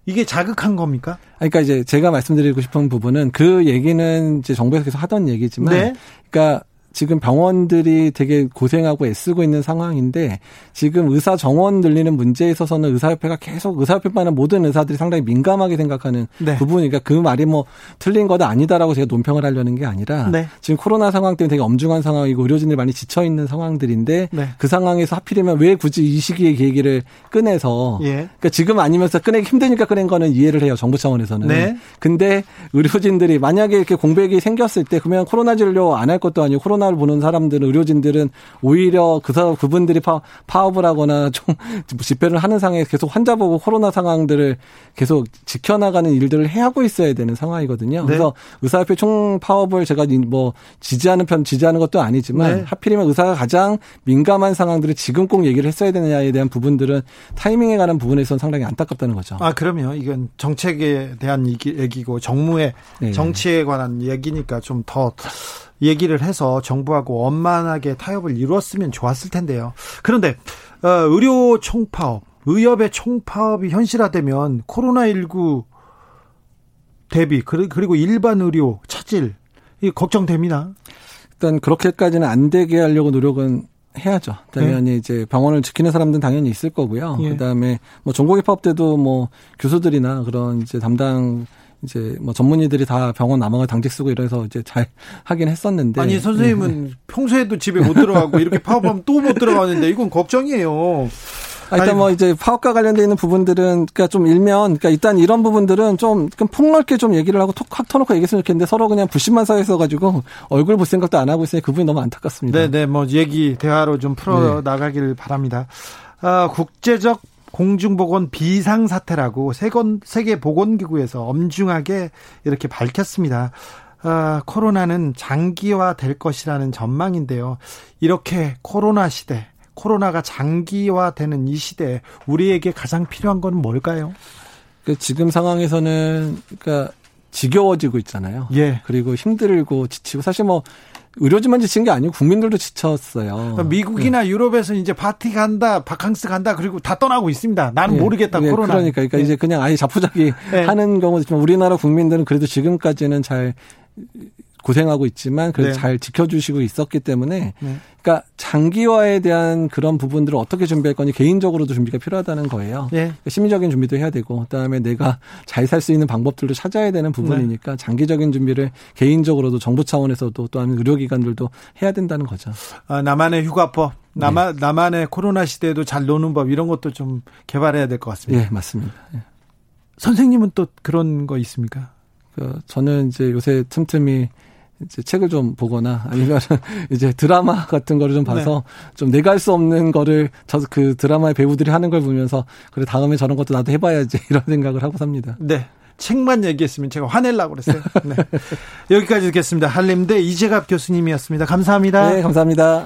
이게 자극한 겁니까? 그러니까 이제 제가 말씀드리고 싶은 부분은 그 얘기는 이제 정부에서 계속 하던 얘기지만, 네. 그러니까 지금 병원들이 되게 고생하고 애쓰고 있는 상황인데 지금 의사 정원 늘리는 문제에 있어서는 의사협회가 계속 의사협회만은 모든 의사들이 상당히 민감하게 생각하는 네. 부분이니까 그 말이 뭐 틀린 거다 아니다라고 제가 논평을 하려는 게 아니라 네. 지금 코로나 상황 때문에 되게 엄중한 상황이고 의료진들이 많이 지쳐 있는 상황들인데 네. 그 상황에서 하필이면 왜 굳이 이 시기에 계기를 꺼내서 예. 그러니까 지금 아니면서 꺼내기 힘드니까 꺼낸 거는 이해를 해요 정부 차원에서는. 네. 근데 의료진들이 만약에 이렇게 공백이 생겼을 때 그러면 코로나 진료 안 할 것도 아니고 코로나 코로나를 보는 사람들은 의료진들은 오히려 그 사람 그분들이 파, 파업을 하거나 좀 집회를 하는 상황에 계속 환자 보고 코로나 상황들을 계속 지켜나가는 일들을 해 하고 있어야 되는 상황이거든요. 네. 그래서 의사협회 총 파업을 제가 뭐 지지하는 편 지지하는 것도 아니지만 네. 하필이면 의사가 가장 민감한 상황들을 지금 꼭 얘기를 했어야 되느냐에 대한 부분들은 타이밍에 관한 부분에서는 상당히 안타깝다는 거죠. 아 그럼요. 이건 정책에 대한 얘기 고 정무의 네. 정치에 관한 얘기니까 좀 더 얘기를 해서 정부하고 원만하게 타협을 이루었으면 좋았을 텐데요. 그런데 어, 의료 총파업, 의협의 총파업이 현실화되면 코로나19 대비 그리고 일반 의료 차질 이 걱정됩니다. 일단 그렇게까지는 안 되게 하려고 노력은 해야죠. 당연히 네. 이제 병원을 지키는 사람들은 당연히 있을 거고요. 예. 그다음에 뭐 전공의 파업 때도 뭐 교수들이나 그런 이제 담당 이제 뭐 전문의들이 다 병원 남아가 당직 쓰고 이래서 이제 잘 하긴 했었는데 아니 선생님은 네. 평소에도 집에 못 들어가고 이렇게 파업하면 또 못 들어가는데 이건 걱정이에요. 아, 일단 뭐 이제 파업과 관련돼 있는 부분들은 그러니까 좀 일면 그러니까 일단 이런 부분들은 좀 폭넓게 좀 얘기를 하고 톡확 터놓고 얘기했으면 좋겠는데 서로 그냥 불신만 쌓여서 가지고 얼굴 볼 생각도 안 하고 있으니 그분이 너무 안타깝습니다. 네, 네, 뭐 얘기 대화로 좀 풀어 네. 나가기를 바랍니다. 아, 국제적 공중보건 비상사태라고 세계 보건기구에서 엄중하게 이렇게 밝혔습니다. 아, 코로나는 장기화 될 것이라는 전망인데요. 이렇게 코로나 시대, 코로나가 장기화되는 이 시대에 우리에게 가장 필요한 건 뭘까요? 그 지금 상황에서는 그러니까 지겨워지고 있잖아요. 예. 그리고 힘들고 지치고 사실 뭐 의료진만 지친 게 아니고 국민들도 지쳤어요. 그러니까 미국이나 네. 유럽에서 이제 파티 간다, 바캉스 간다, 그리고 다 떠나고 있습니다. 나는 네. 모르겠다, 네. 코로나. 그러니까, 그러니까 네. 이제 그냥 아예 자포자기 네. 하는 경우도 있지만 우리나라 국민들은 그래도 지금까지는 잘 고생하고 있지만 그래도 네. 잘 지켜주시고 있었기 때문에 네. 그러니까 장기화에 대한 그런 부분들을 어떻게 준비할 거니 개인적으로도 준비가 필요하다는 거예요. 네. 그러니까 심리적인 준비도 해야 되고 그다음에 내가 잘 살 수 있는 방법들도 찾아야 되는 부분이니까 네. 장기적인 준비를 개인적으로도 정부 차원에서도 또한 의료기관들도 해야 된다는 거죠. 아, 나만의 휴가법, 나만 네. 나만의 코로나 시대에도 잘 노는 법 이런 것도 좀 개발해야 될 것 같습니다. 예, 맞습니다. 예. 선생님은 또 그런 거 있습니까? 그 저는 이제 요새 틈틈이 이제 책을 좀 보거나 아니면 이제 드라마 같은 거를 좀 봐서 네. 좀 내가 할 수 없는 거를 저 그 드라마의 배우들이 하는 걸 보면서 그래 다음에 저런 것도 나도 해봐야지 이런 생각을 하고 삽니다. 네. 책만 얘기했으면 제가 화낼라고 그랬어요. 네. 여기까지 듣겠습니다. 한림대 이재갑 교수님이었습니다. 감사합니다. 네, 감사합니다.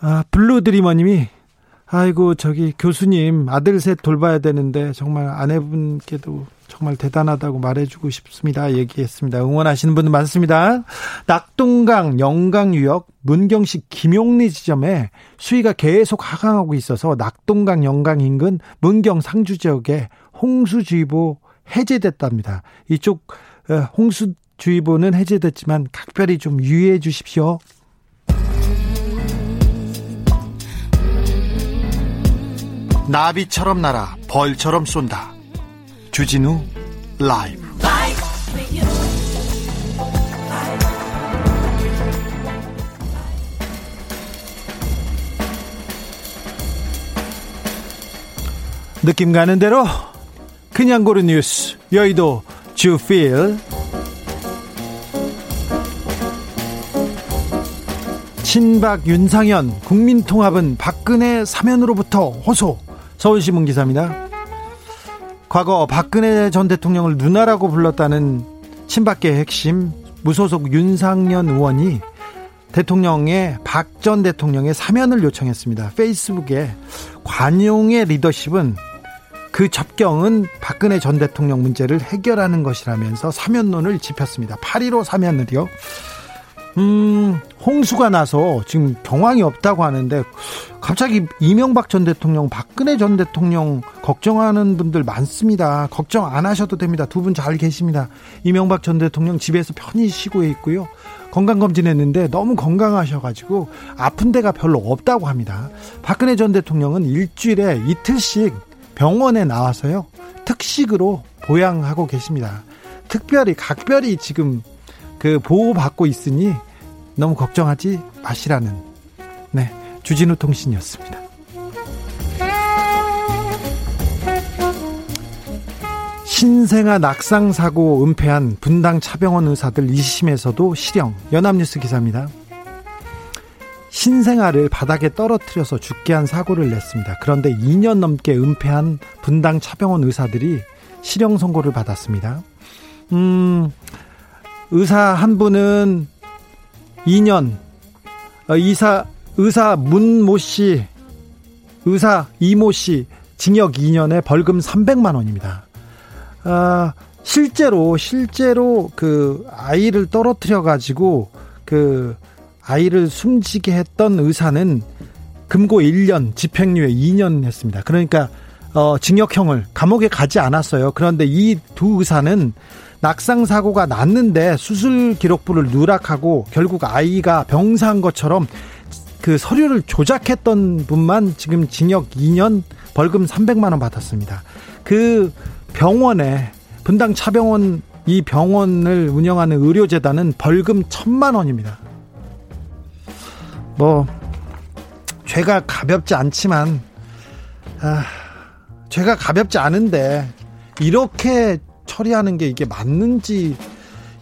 아, 블루드리머님이 아이고 저기 교수님 아들 셋 돌봐야 되는데 정말 아내분께도 정말 대단하다고 말해주고 싶습니다. 얘기했습니다. 응원하시는 분들 많습니다. 낙동강 영강유역 문경시 김용리 지점에 수위가 계속 하강하고 있어서 낙동강 영강 인근 문경 상주 지역에 홍수주의보 해제됐답니다. 이쪽 어, 홍수주의보는 해제됐지만 각별히 좀 유의해 주십시오. 나비처럼 날아 벌처럼 쏜다. 주진우 라이브. 느낌 가는 대로 그냥 고른 뉴스 여의도 주필. 친박 윤상현 국민통합은 박근혜 사면으로부터 호소. 서울신문 기사입니다. 과거 박근혜 전 대통령을 누나라고 불렀다는 친박계 핵심 무소속 윤상현 의원이 대통령의 박 전 대통령의 사면을 요청했습니다. 페이스북에 관용의 리더십은 그 접경은 박근혜 전 대통령 문제를 해결하는 것이라면서 사면론을 짚었습니다. 8.15 사면을요. 음, 홍수가 나서 지금 경황이 없다고 하는데 갑자기 이명박 전 대통령, 박근혜 전 대통령 걱정하는 분들 많습니다. 걱정 안 하셔도 됩니다. 두 분 잘 계십니다. 이명박 전 대통령 집에서 편히 쉬고 있고요. 건강검진 했는데 너무 건강하셔가지고 아픈 데가 별로 없다고 합니다. 박근혜 전 대통령은 일주일에 이틀씩 병원에 나와서요 특식으로 보양하고 계십니다. 특별히 각별히 지금 그 보호받고 있으니 너무 걱정하지 마시라는 네 주진우 통신이었습니다. 신생아 낙상 사고 은폐한 분당 차병원 의사들 2심에서도 실형 연합뉴스 기사입니다. 신생아를 바닥에 떨어뜨려서 죽게 한 사고를 냈습니다. 그런데 2년 넘게 은폐한 분당 차병원 의사들이 실형 선고를 받았습니다. 음, 의사 한 분은 2년, 어, 의사, 의사 문모 씨, 의사 이모 씨, 징역 2년에 벌금 300만 원입니다. 아, 실제로, 실제로 그 아이를 떨어뜨려 가지고 그 아이를 숨지게 했던 의사는 금고 1년, 집행유예 2년 했습니다. 그러니까 어, 징역형을 감옥에 가지 않았어요. 그런데 이 두 의사는 낙상 사고가 났는데 수술 기록부를 누락하고 결국 아이가 병사한 것처럼 그 서류를 조작했던 분만 지금 징역 2년 벌금 300만 원 받았습니다. 그 병원에 분당 차병원 이 병원을 운영하는 의료재단은 벌금 1000만 원입니다. 뭐 죄가 가볍지 않지만 아, 죄가 가볍지 않은데 이렇게 처리하는 게 이게 맞는지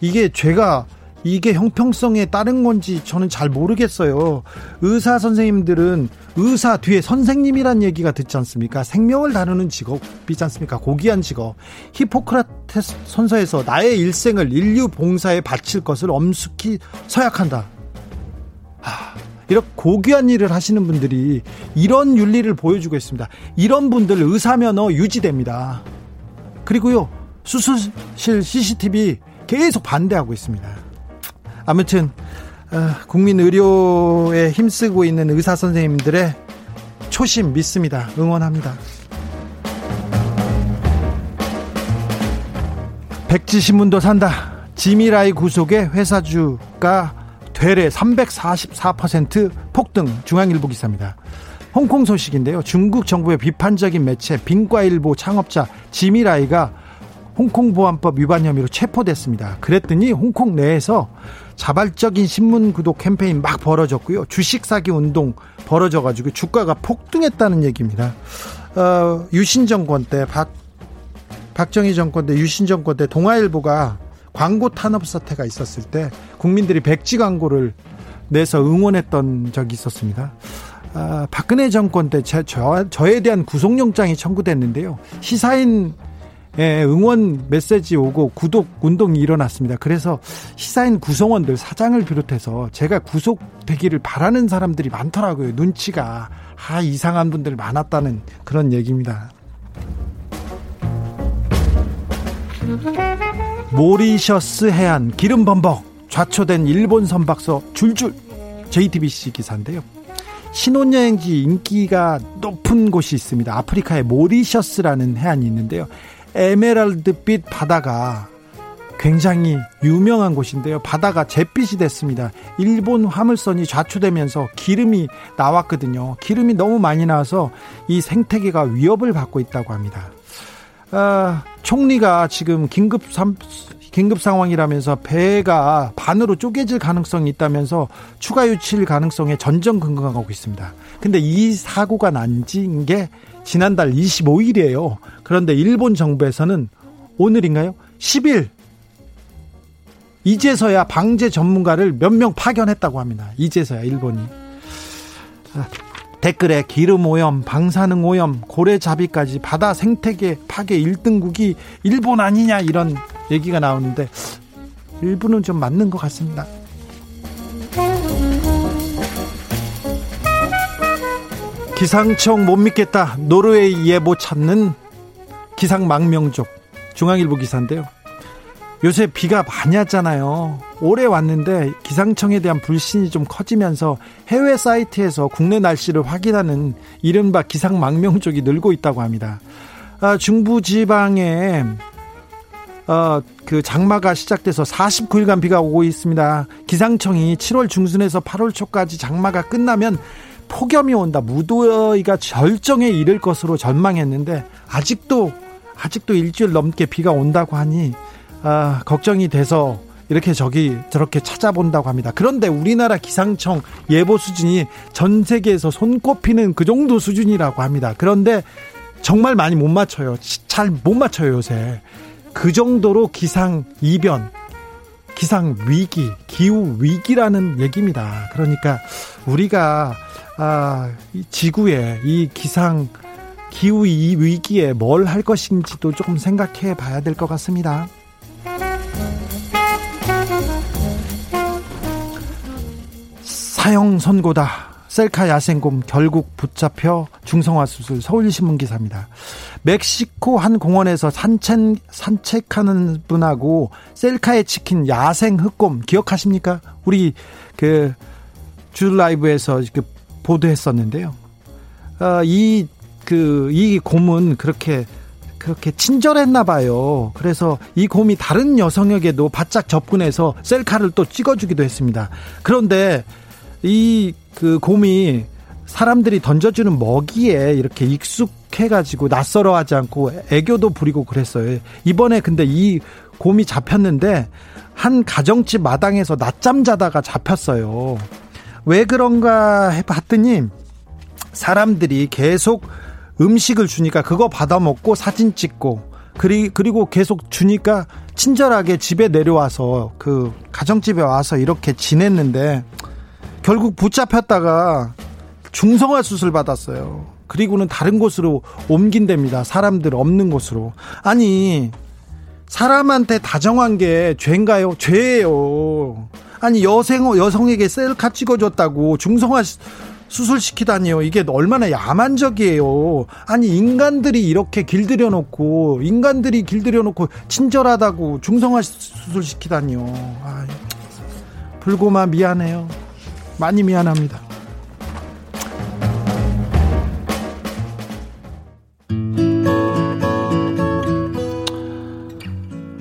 이게 죄가 이게 형평성에 따른 건지 저는 잘 모르겠어요. 의사 선생님들은 의사 뒤에 선생님이란 얘기가 듣지 않습니까? 생명을 다루는 직업이지 않습니까? 고귀한 직업. 히포크라테스 선서에서 나의 일생을 인류 봉사에 바칠 것을 엄숙히 서약한다. 하, 이렇게 고귀한 일을 하시는 분들이 이런 윤리를 보여주고 있습니다. 이런 분들 의사면허 유지됩니다. 그리고요, 수술실 CCTV 계속 반대하고 있습니다. 아무튼, 어, 국민 의료에 힘쓰고 있는 의사 선생님들의 초심 믿습니다. 응원합니다. 백지신문도 산다. 지미라이 구속에 회사주가 되레 344% 폭등 중앙일보 기사입니다. 홍콩 소식인데요. 중국 정부의 비판적인 매체 빙과일보 창업자 지미라이가 홍콩 보안법 위반 혐의로 체포됐습니다. 그랬더니 홍콩 내에서 자발적인 신문 구독 캠페인 막 벌어졌고요. 주식 사기 운동 벌어져 가지고 주가가 폭등했다는 얘기입니다. 어, 유신 정권 때 박, 박정희 정권 때 유신 정권 때 동아일보가 광고 탄압 사태가 있었을 때 국민들이 백지 광고를 내서 응원했던 적이 있었습니다. 아, 박근혜 정권 때 저, 저, 저에 대한 구속영장이 청구됐는데요. 시사인 응원 메시지 오고 구독 운동이 일어났습니다. 그래서 시사인 구성원들 사장을 비롯해서 제가 구속되기를 바라는 사람들이 많더라고요. 눈치가 아 이상한 분들 많았다는 그런 얘기입니다. 모리셔스 해안 기름 범벅 좌초된 일본 선박서 줄줄 JTBC 기사인데요. 신혼여행지 인기가 높은 곳이 있습니다. 아프리카의 모리셔스라는 해안이 있는데요. 에메랄드빛 바다가 굉장히 유명한 곳인데요. 바다가 잿빛이 됐습니다. 일본 화물선이 좌초되면서 기름이 나왔거든요. 기름이 너무 많이 나와서 이 생태계가 위협을 받고 있다고 합니다. 아, 총리가 지금 긴급 삼, 긴급 상황이라면서 배가 반으로 쪼개질 가능성이 있다면서 추가 유칠 가능성에 전전긍긍하고 있습니다. 근데 이 사고가 난진 게 지난달 25일이에요. 그런데 일본 정부에서는 오늘인가요? 10일 이제서야 방제 전문가를 몇 명 파견했다고 합니다. 이제서야 일본이. 아, 댓글에 기름 오염, 방사능 오염, 고래잡이까지 바다 생태계 파괴 1등국이 일본 아니냐 이런 얘기가 나오는데 일부는 좀 맞는 것 같습니다. 기상청 못 믿겠다. 노르웨이 예보 찾는 기상망명족. 중앙일보 기사인데요. 요새 비가 많이 왔잖아요. 올해 왔는데 기상청에 대한 불신이 좀 커지면서 해외 사이트에서 국내 날씨를 확인하는 이른바 기상망명족이 늘고 있다고 합니다. 아, 중부지방에 어, 그 장마가 시작돼서 49일간 비가 오고 있습니다. 기상청이 7월 중순에서 8월 초까지 장마가 끝나면 폭염이 온다, 무더위가 절정에 이를 것으로 전망했는데 아직도 아직도 일주일 넘게 비가 온다고 하니 아, 걱정이 돼서 이렇게 저기 저렇게 찾아본다고 합니다. 그런데 우리나라 기상청 예보 수준이 전 세계에서 손꼽히는 그 정도 수준이라고 합니다. 그런데 정말 많이 못 맞춰요. 잘 못 맞춰요, 요새. 그 정도로 기상 이변, 기상 위기, 기후 위기라는 얘기입니다. 그러니까 우리가 아, 지구의 이 기상 기후 이 위기에 뭘 할 것인지도 조금 생각해 봐야 될 것 같습니다. 사형 선고다. 셀카 야생곰 결국 붙잡혀 중성화 수술 서울신문 기사입니다. 멕시코 한 공원에서 산책 산책하는 분하고 셀카에 찍힌 야생 흑곰 기억하십니까? 우리 그 주 라이브에서 그 보도했었는데요. 어, 이 그, 이 곰은 그렇게, 그렇게 친절했나 봐요. 그래서 이 곰이 다른 여성에게도 바짝 접근해서 셀카를 또 찍어주기도 했습니다. 그런데 이 그 곰이 사람들이 던져주는 먹이에 이렇게 익숙해가지고 낯설어 하지 않고 애교도 부리고 그랬어요. 이번에 근데 이 곰이 잡혔는데 한 가정집 마당에서 낮잠 자다가 잡혔어요. 왜 그런가 해봤더니 사람들이 계속 음식을 주니까 그거 받아 먹고 사진 찍고 그리, 그리고 계속 주니까 친절하게 집에 내려와서 그 가정집에 와서 이렇게 지냈는데 결국 붙잡혔다가 중성화 수술 받았어요. 그리고는 다른 곳으로 옮긴답니다. 사람들 없는 곳으로. 아니, 사람한테 다정한 게 죄인가요? 죄예요. 아니, 여생, 여성에게 셀카 찍어줬다고 중성화 수술시키다니요. 이게 얼마나 야만적이에요. 아니, 인간들이 이렇게 길들여 놓고, 인간들이 길들여 놓고, 친절하다고 중성화 수술시키다니요. 아, 불고마 미안해요. 많이 미안합니다.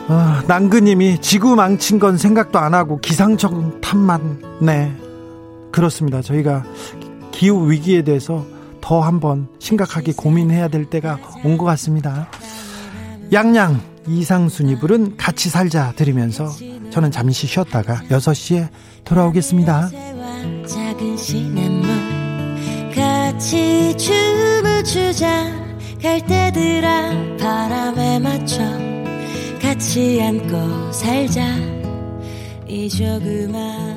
아, 남근님이 지구 망친 건 생각도 안 하고 기상청 탓만 네 그렇습니다. 저희가 기후 위기에 대해서 더 한번 심각하게 고민해야 될 때가 온 것 같습니다. 양양 이상순이 부른 같이 살자 들으면서 저는 잠시 쉬었다가 6시에 돌아오겠습니다. 작은 시냇물 같이 춤을 추자 갈대들아 바람에 맞춰 같이 안고 살자. 이 조그만